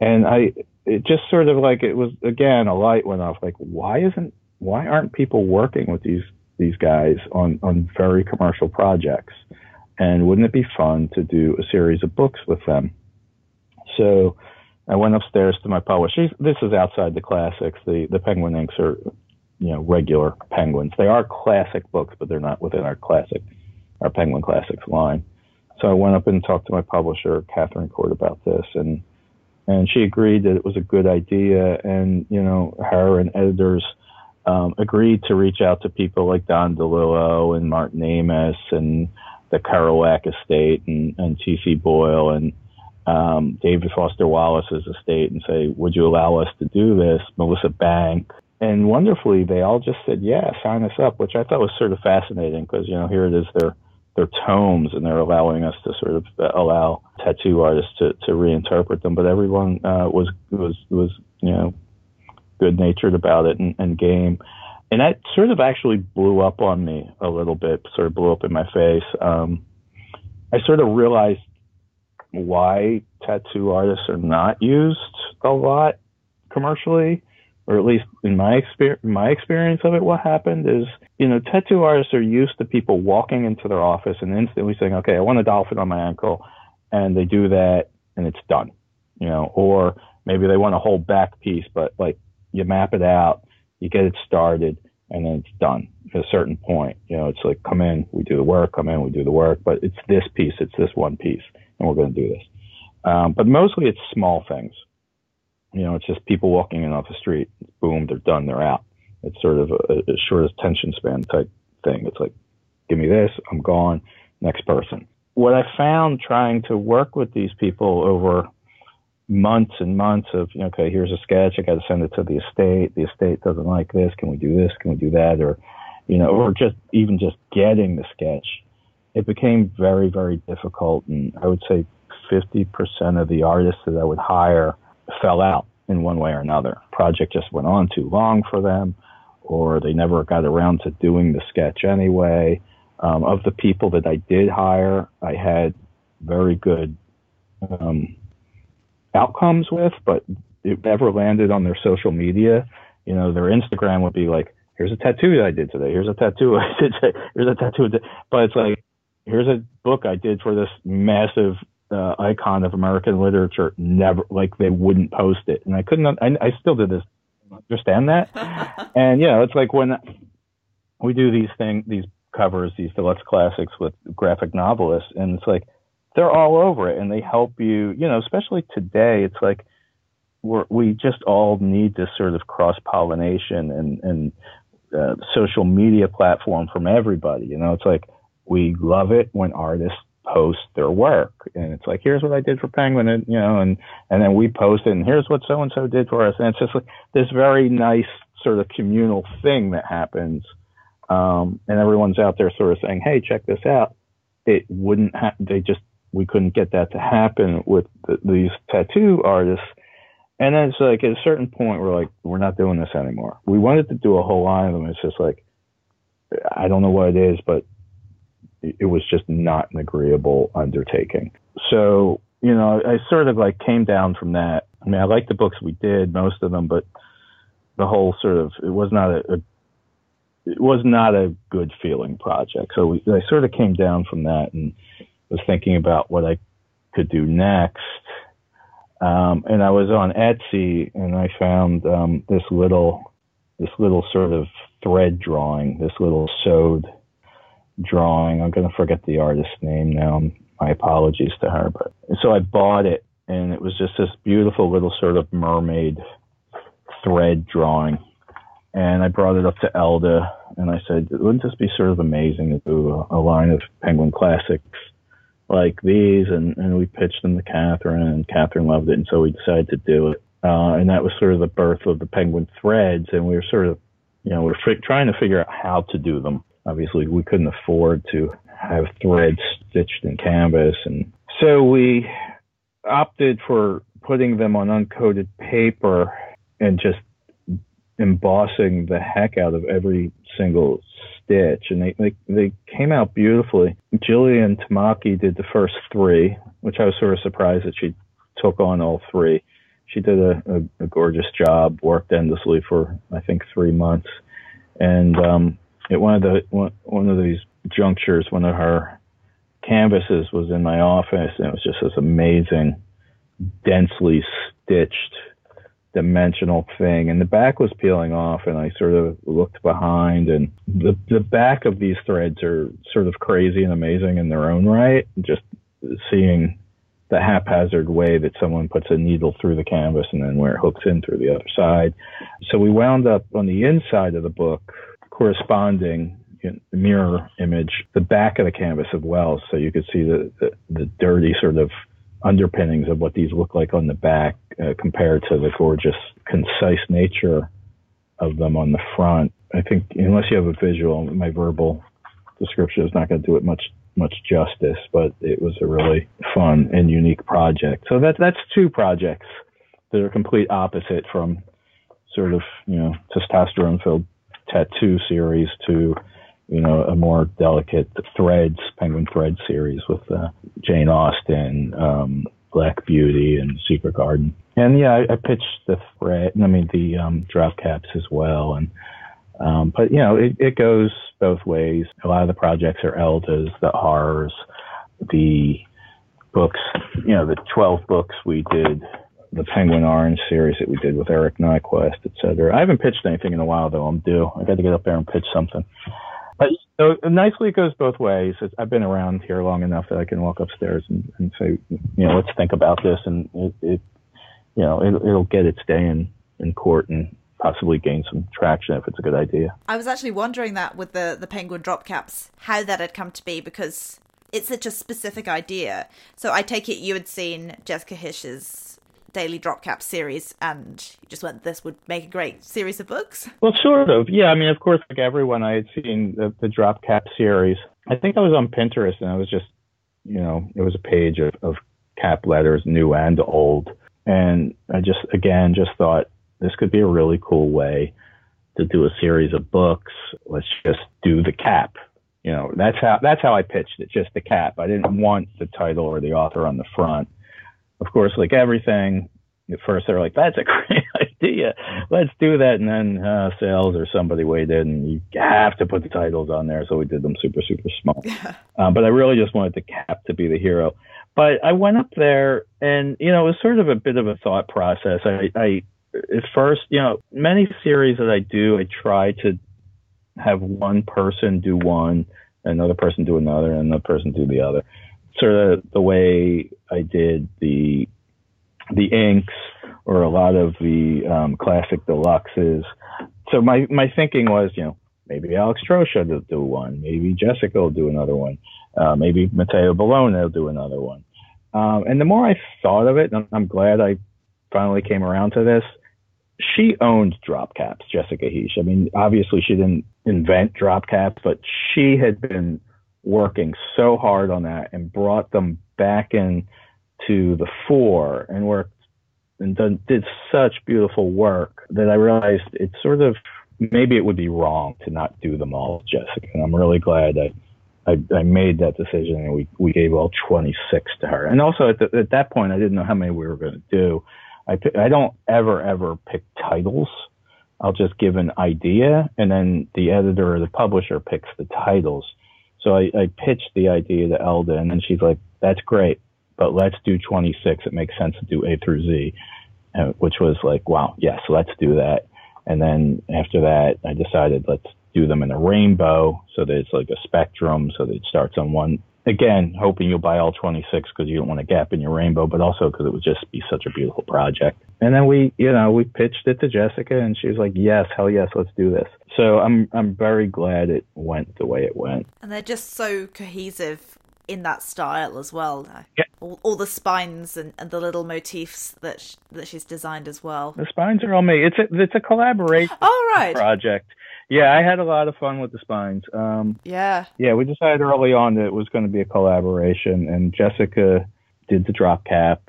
And I, it just sort of like, it was, again, a light went off. Like, why isn't, why aren't people working with these, these guys on, on very commercial projects? And wouldn't it be fun to do a series of books with them? So, I went upstairs to my publisher. This is outside the classics. The the Penguin Inks are, you know, regular Penguins. They are classic books, but they're not within our classic, our Penguin Classics line. So I went up and talked to my publisher, Kathryn Court, about this, and and she agreed that it was a good idea. And you know, her and editors um, agreed to reach out to people like Don DeLillo and Martin Amis and the Kerouac estate and, and T.C. Boyle and um, David Foster Wallace's estate and say, would you allow us to do this? Melissa Bank. And wonderfully, they all just said, yeah, sign us up, which I thought was sort of fascinating because, you know, here it is, they're, they're tomes and they're allowing us to sort of allow tattoo artists to, to reinterpret them. But everyone, uh, was, was, was, you know, good natured about it and, and game. And that sort of actually blew up on me a little bit, sort of blew up in my face. Um, I sort of realized why tattoo artists are not used a lot commercially, or at least in my experience, my experience of it, what happened is, you know, tattoo artists are used to people walking into their office and instantly saying, okay, I want a dolphin on my ankle. And they do that and it's done, you know, or maybe they want a whole back piece, but like you map it out, you get it started and then it's done at a certain point. You know, it's like, come in, we do the work, come in, we do the work, but it's this piece, it's this one piece and we're going to do this. Um, but mostly it's small things. You know, it's just people walking in off the street. Boom, they're done. They're out. It's sort of a, a short attention span type thing. It's like, give me this, I'm gone. Next person. What I found trying to work with these people over months and months of, okay, here's a sketch. I got to send it to the estate. The estate doesn't like this. Can we do this? Can we do that? Or, you know, or just even just getting the sketch. It became very, very difficult. And I would say 50% of the artists that I would hire fell out in one way or another. Project just went on too long for them, or they never got around to doing the sketch anyway. Um, of the people that I did hire, I had very good um, outcomes with, but it never landed on their social media. You know, their Instagram would be like, "Here's a tattoo that I did today. Here's a tattoo I did. Today. Here's a tattoo." But it's like, "Here's a book I did for this massive uh, icon of American literature." Never, like, they wouldn't post it, and I couldn't. I, I still did this. Understand that? and you know, it's like when we do these things, these covers, these deluxe classics with graphic novelists, and it's like they're all over it and they help you, you know, especially today. It's like we're, we just all need this sort of cross pollination and, and uh, social media platform from everybody. You know, it's like we love it when artists post their work and it's like here's what I did for Penguin and you know and and then we post it and here's what so and so did for us and it's just like this very nice sort of communal thing that happens um, and everyone's out there sort of saying hey check this out it wouldn't ha- they just we couldn't get that to happen with the, these tattoo artists. And then it's like at a certain point, we're like, we're not doing this anymore. We wanted to do a whole line of them. It's just like, I don't know what it is, but it was just not an agreeable undertaking. So, you know, I sort of like came down from that. I mean, I like the books we did, most of them, but the whole sort of, it was not a, a it was not a good feeling project. So we, I sort of came down from that and was thinking about what I could do next. Um, and I was on Etsy and I found um, this little this little sort of thread drawing, this little sewed drawing. I'm going to forget the artist's name now. My apologies to her, but so I bought it and it was just this beautiful little sort of mermaid thread drawing. And I brought it up to Elda and I said, wouldn't this be sort of amazing to do a, line of Penguin Classics like these, and, and we pitched them to Kathryn, and Kathryn loved it, and so we decided to do it. Uh, and that was sort of the birth of the Penguin Threads, and we were sort of, you know, we we're trying to figure out how to do them. Obviously, we couldn't afford to have threads stitched in canvas, and so we opted for putting them on uncoated paper and just embossing the heck out of every single stitch, and they, they they came out beautifully. Jillian Tamaki did the first three, which I was sort of surprised that she took on all three. She did a, a, a gorgeous job, worked endlessly for I think three months, and um, at one of the one, one of these junctures, one of her canvases was in my office, and it was just this amazing, densely stitched dimensional thing. And the back was peeling off and I sort of looked behind and the the back of these threads are sort of crazy and amazing in their own right. Just seeing the haphazard way that someone puts a needle through the canvas and then where it hooks in through the other side. So we wound up on the inside of the book corresponding mirror image the back of the canvas as well so you could see the, the, the dirty sort of underpinnings of what these look like on the back uh, compared to the gorgeous, concise nature of them on the front. I think unless you have a visual, my verbal description is not going to do it much much justice, but it was a really fun and unique project. So that that's two projects that are complete opposite from sort of you know testosterone filled tattoo series to you know, a more delicate Threads, Penguin Thread series with uh, Jane Austen, um, Black Beauty, and Secret Garden. And yeah, I, I pitched the thread, I mean, the um, drop caps as well. And, um, but you know, it, it goes both ways. A lot of the projects are Elda's, the horrors, the books, you know, the 12 books we did the Penguin Orange series that we did with Eric Nyquist, et cetera. I haven't pitched anything in a while though. I'm due. I got to get up there and pitch something. But so nicely, it goes both ways. I've been around here long enough that I can walk upstairs and, and say, you know, let's think about this. And it, it you know, it, it'll get its day in, in court and possibly gain some traction if it's a good idea. I was actually wondering that with the, the penguin drop caps, how that had come to be because it's such a specific idea. So I take it you had seen Jessica Hische's daily drop cap series and you just went this would make a great series of books. Well sort of. Yeah i mean of course like everyone i had seen the, the drop cap series. I think i was on pinterest and i was just you know it was a page of, of cap letters new and old. And i just again just thought this could be a really cool way to do a series of books. Let's just do the cap. You know that's how that's how i pitched it just the cap. I didn't want the title or the author on the front of course, like everything, at first they're like, "That's a great idea, let's do that," and then uh, sales or somebody weighed in, and you have to put the titles on there, so we did them super super small. um, but I really just wanted the cap to be the hero. But I went up there, and you know, it was sort of a bit of a thought process. I, I at first, you know, many series that I do, I try to have one person do one, another person do another, and another person do the other sort of the way I did the the inks or a lot of the um, classic deluxes. So my my thinking was, you know, maybe Alex Trochut will do one, maybe Jessica will do another one, uh, maybe Matteo Bologna will do another one. Um, and the more I thought of it, and I'm glad I finally came around to this. She owned drop caps, Jessica Hische. I mean, obviously she didn't invent drop caps, but she had been working so hard on that and brought them back in to the fore and worked and done, did such beautiful work that I realized it's sort of maybe it would be wrong to not do them all, Jessica. And I'm really glad I, I, I made that decision and we, we gave all 26 to her. And also at, the, at that point, I didn't know how many we were going to do. I, I don't ever, ever pick titles. I'll just give an idea and then the editor or the publisher picks the titles. So I, I pitched the idea to Elda, and then she's like, "That's great, but let's do 26. It makes sense to do A through Z," uh, which was like, "Wow, yes, let's do that." And then after that, I decided let's do them in a rainbow, so that it's like a spectrum, so that it starts on one. Again, hoping you'll buy all 26 because you don't want a gap in your rainbow, but also because it would just be such a beautiful project. And then we, you know, we pitched it to Jessica, and she was like, "Yes, hell yes, let's do this." So I'm I'm very glad it went the way it went. And they're just so cohesive in that style as well. Yeah. All, all the spines and, and the little motifs that sh- that she's designed as well. The spines are all me. It's a it's a collaboration All right. project. Yeah, I had a lot of fun with the spines. Um, yeah. Yeah, we decided early on that it was going to be a collaboration, and Jessica did the drop cap.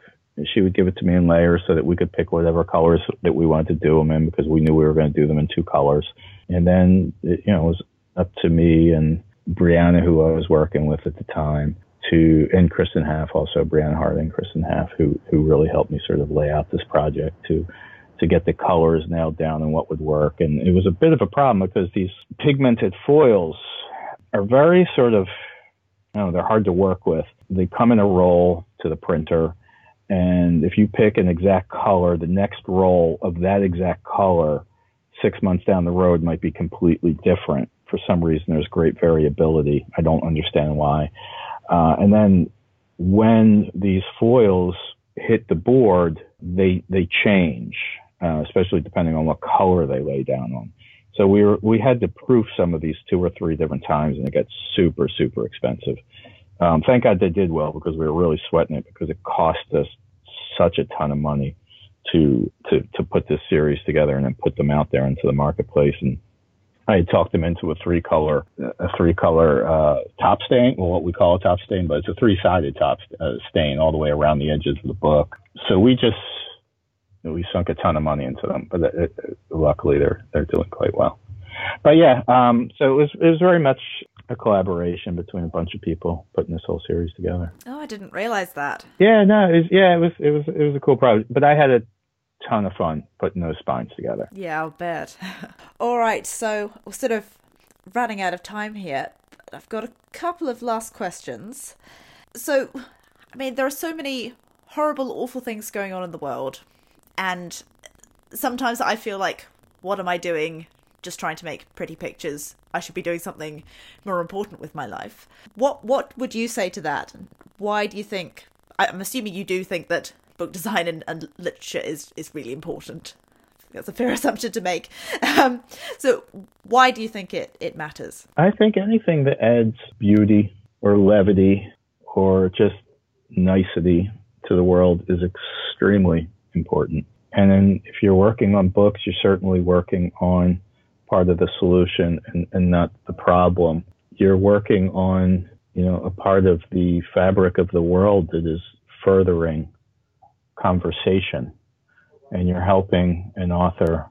She would give it to me in layers so that we could pick whatever colors that we wanted to do them in because we knew we were going to do them in two colors. And then, it, you know, it was up to me and Brianna, who I was working with at the time, to and Kristen Haff, also Brianna and Kristen Haff, who who really helped me sort of lay out this project to to get the colors nailed down and what would work. And it was a bit of a problem because these pigmented foils are very sort of, you know, they're hard to work with. They come in a roll to the printer. And if you pick an exact color, the next roll of that exact color six months down the road might be completely different. For some reason, there's great variability. I don't understand why. Uh, and then when these foils hit the board, they they change, uh, especially depending on what color they lay down on. So we were we had to proof some of these two or three different times, and it got super super expensive. Um, thank God they did well because we were really sweating it because it cost us such a ton of money to to to put this series together and then put them out there into the marketplace and I had talked them into a three color a three color uh, top stain, well, what we call a top stain, but it's a three sided top uh, stain all the way around the edges of the book. So we just we sunk a ton of money into them, but it, it, luckily they're they're doing quite well. But yeah, um, so it was it was very much a collaboration between a bunch of people putting this whole series together. Oh, I didn't realize that. Yeah, no, it was, yeah, it was it was it was a cool project, but I had a ton of fun putting those spines together. Yeah, I'll bet. All right, so we're sort of running out of time here. I've got a couple of last questions. So, I mean, there are so many horrible, awful things going on in the world, and sometimes I feel like, what am I doing? Just trying to make pretty pictures. I should be doing something more important with my life. What What would you say to that? Why do you think? I'm assuming you do think that book design and, and literature is, is really important. That's a fair assumption to make. Um, so, why do you think it, it matters? I think anything that adds beauty or levity or just nicety to the world is extremely important. And then if you're working on books, you're certainly working on part of the solution and, and not the problem. You're working on, you know, a part of the fabric of the world that is furthering conversation. And you're helping an author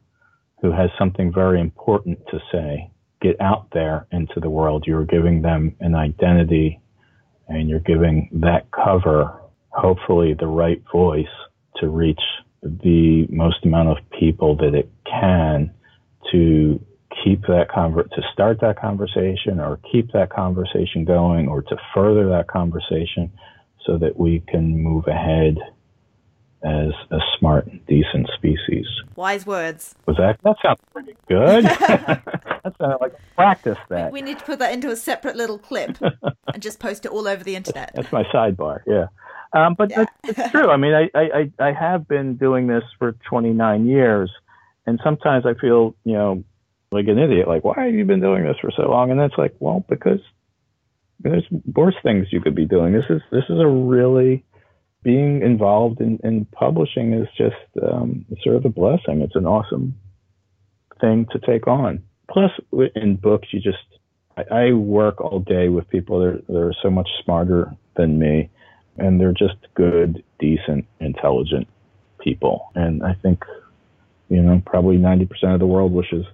who has something very important to say get out there into the world. You're giving them an identity and you're giving that cover, hopefully the right voice to reach the most amount of people that it can to keep that conver- to start that conversation or keep that conversation going or to further that conversation so that we can move ahead as a smart and decent species. Wise words. Was that that sounds pretty good? that sounded like practice that. We need to put that into a separate little clip and just post it all over the internet. That's my sidebar, yeah. Um, but yeah. it's true. I mean, I, I, I have been doing this for 29 years, and sometimes I feel, you know, like an idiot. Like, why have you been doing this for so long? And it's like, well, because there's worse things you could be doing. This is this is a really being involved in, in publishing is just um, sort of a blessing. It's an awesome thing to take on. Plus, in books, you just I, I work all day with people that are, that are so much smarter than me and they're just good, decent, intelligent people. And I think, you know, probably 90% of the world wishes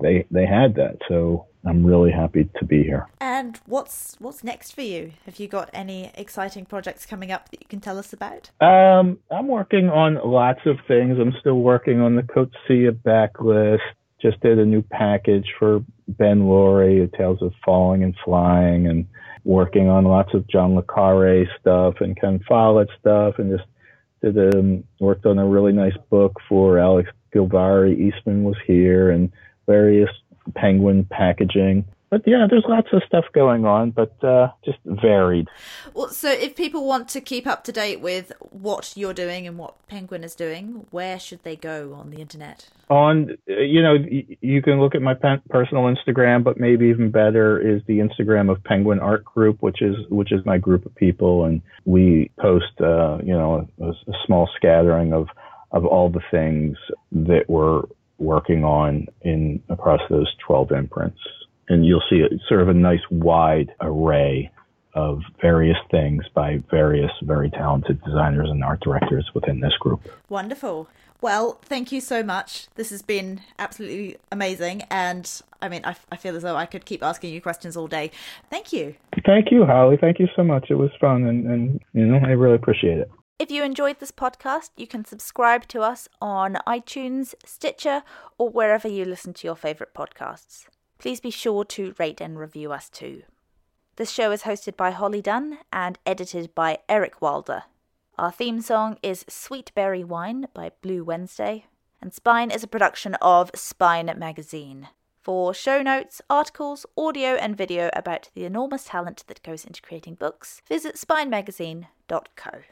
they they had that. So I'm really happy to be here. And what's what's next for you? Have you got any exciting projects coming up that you can tell us about? Um, I'm working on lots of things. I'm still working on the Coetzee backlist. Just did a new package for Ben Loory, Tales of Falling and Flying, and working on lots of John le Carre stuff and Ken Follett stuff, and just did um, worked on a really nice book for Alex Gilvarry. Eastman was here, and various Penguin packaging but yeah, there's lots of stuff going on, but uh, just varied. Well, so if people want to keep up to date with what you're doing and what Penguin is doing, where should they go on the internet? On, you know, you can look at my personal Instagram, but maybe even better is the Instagram of Penguin Art Group, which is which is my group of people, and we post, uh, you know, a, a small scattering of of all the things that we're working on in across those 12 imprints and you'll see a, sort of a nice wide array of various things by various very talented designers and art directors within this group. Wonderful. Well, thank you so much. This has been absolutely amazing. And I mean, I, I, feel as though I could keep asking you questions all day. Thank you. Thank you, Holly. Thank you so much. It was fun. And, and you know, I really appreciate it. If you enjoyed this podcast, you can subscribe to us on iTunes, Stitcher, or wherever you listen to your favourite podcasts. Please be sure to rate and review us too. This show is hosted by Holly Dunn and edited by Eric Wilder. Our theme song is Sweet Berry Wine by Blue Wednesday, and Spine is a production of Spine Magazine. For show notes, articles, audio, and video about the enormous talent that goes into creating books, visit spinemagazine.co.